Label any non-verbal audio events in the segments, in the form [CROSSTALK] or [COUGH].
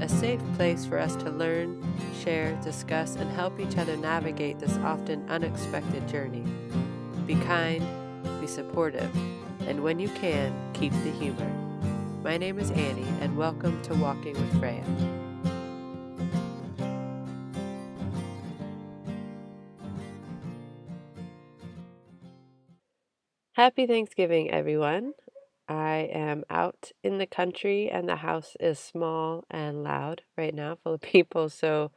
a safe place for us to learn, share, discuss, and help each other navigate this often unexpected journey. Be kind, be supportive, and when you can, keep the humor. My name is Annie, and welcome to Walking with Freya. Happy Thanksgiving, everyone. I am out in the country and the house is small and loud right now, full of [LAUGHS] people. So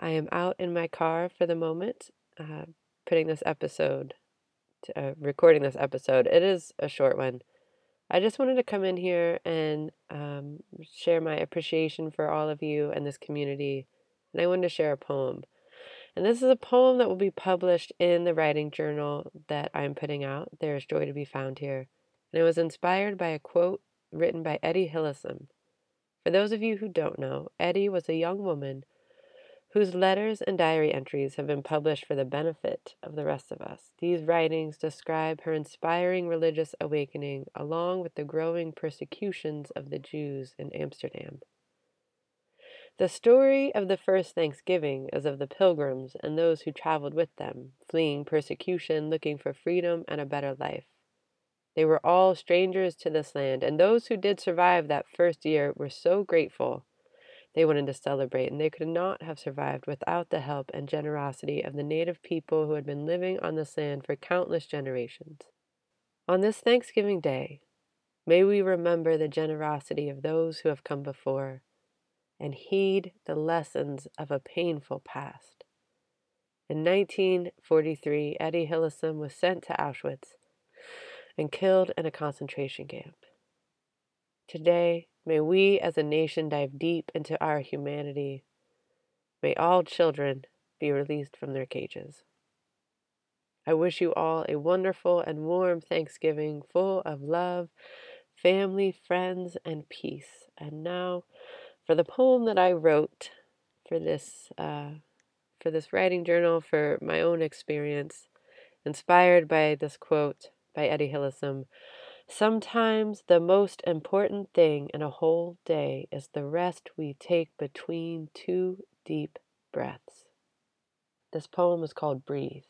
I am out in my car for the moment, uh, putting this episode, to, uh, recording this episode. It is a short one. I just wanted to come in here and um, share my appreciation for all of you and this community. And I wanted to share a poem. And this is a poem that will be published in the writing journal that I'm putting out. There is joy to be found here and it was inspired by a quote written by Etty Hillesum. For those of you who don't know, Etty was a young woman whose letters and diary entries have been published for the benefit of the rest of us. These writings describe her inspiring religious awakening along with the growing persecutions of the Jews in Amsterdam. The story of the first Thanksgiving is of the pilgrims and those who traveled with them, fleeing persecution, looking for freedom and a better life. They were all strangers to this land, and those who did survive that first year were so grateful they wanted to celebrate, and they could not have survived without the help and generosity of the native people who had been living on this land for countless generations. On this Thanksgiving Day, may we remember the generosity of those who have come before and heed the lessons of a painful past. In 1943, Etty Hillesum was sent to Auschwitz and killed in a concentration camp. Today, may we as a nation dive deep into our humanity. May all children be released from their cages. I wish you all a wonderful and warm Thanksgiving full of love, family, friends, and peace. And now, for the poem that I wrote for this uh, for this writing journal for my own experience, inspired by this quote by Etty Hillesum. Sometimes the most important thing in a whole day is the rest we take between two deep breaths. This poem is called Breathe.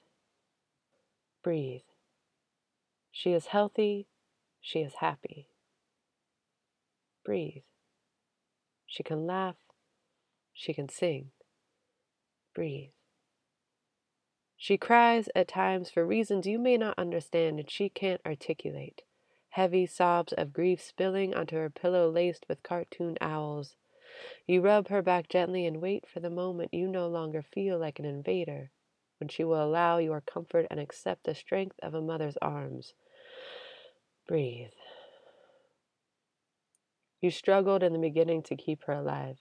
Breathe. She is healthy. She is happy. Breathe. She can laugh. She can sing. Breathe. She cries at times for reasons you may not understand and she can't articulate. Heavy sobs of grief spilling onto her pillow laced with cartoon owls. You rub her back gently and wait for the moment you no longer feel like an invader, when she will allow your comfort and accept the strength of a mother's arms. Breathe. You struggled in the beginning to keep her alive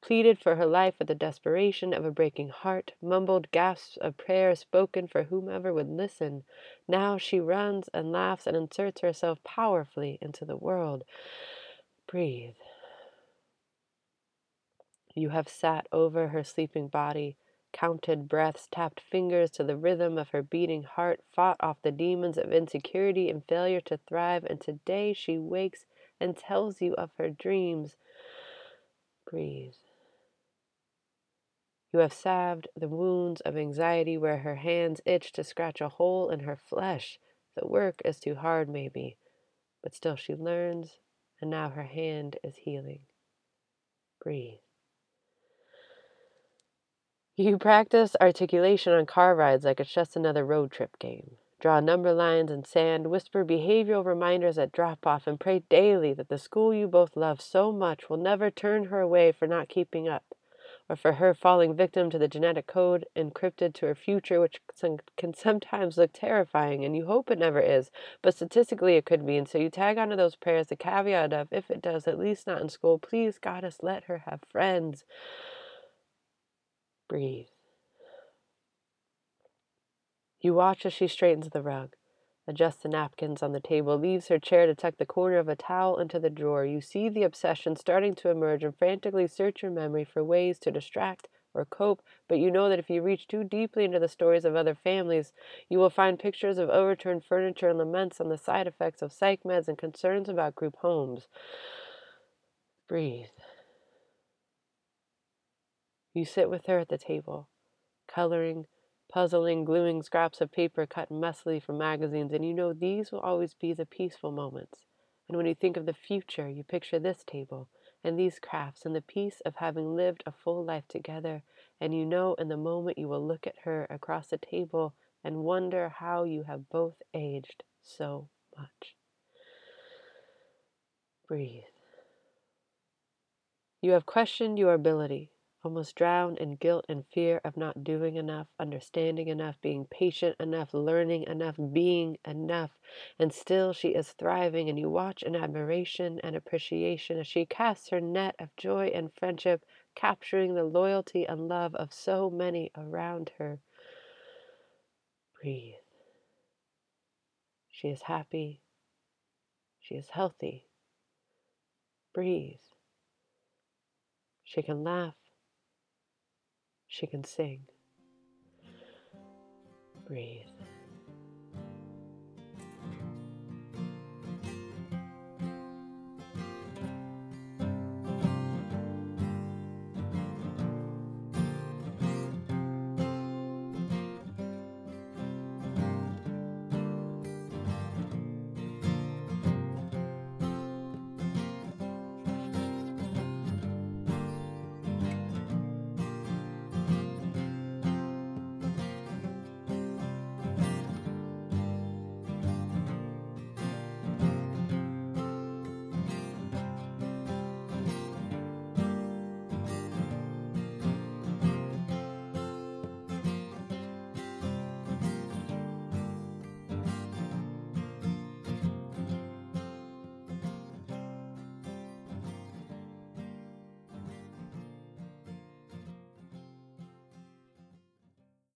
pleaded for her life with the desperation of a breaking heart, mumbled gasps of prayer spoken for whomever would listen. Now she runs and laughs and inserts herself powerfully into the world. Breathe. You have sat over her sleeping body, counted breaths, tapped fingers to the rhythm of her beating heart, fought off the demons of insecurity and failure to thrive, and today she wakes and tells you of her dreams. Breathe. You have salved the wounds of anxiety where her hands itch to scratch a hole in her flesh. The work is too hard, maybe, but still she learns, and now her hand is healing. Breathe. You practice articulation on car rides like it's just another road trip game. Draw number lines in sand, whisper behavioral reminders at drop off, and pray daily that the school you both love so much will never turn her away for not keeping up or for her falling victim to the genetic code encrypted to her future, which can sometimes look terrifying, and you hope it never is, but statistically it could be. And so you tag onto those prayers the caveat of, if it does, at least not in school, please, Goddess, let her have friends. Breathe. You watch as she straightens the rug, adjusts the napkins on the table, leaves her chair to tuck the corner of a towel into the drawer. You see the obsession starting to emerge and frantically search your memory for ways to distract or cope, but you know that if you reach too deeply into the stories of other families, you will find pictures of overturned furniture and laments on the side effects of psych meds and concerns about group homes. Breathe. You sit with her at the table, coloring, puzzling, gluing scraps of paper cut messily from magazines, and you know these will always be the peaceful moments. And when you think of the future, you picture this table and these crafts and the peace of having lived a full life together, and you know in the moment you will look at her across the table and wonder how you have both aged so much. Breathe. You have questioned your ability, almost drowned in guilt and fear of not doing enough, understanding enough, being patient enough, learning enough, being enough. And still she is thriving, and you watch in admiration and appreciation as she casts her net of joy and friendship, capturing the loyalty and love of so many around her. Breathe. She is happy. She is healthy. Breathe. She can laugh. She can sing. Breathe.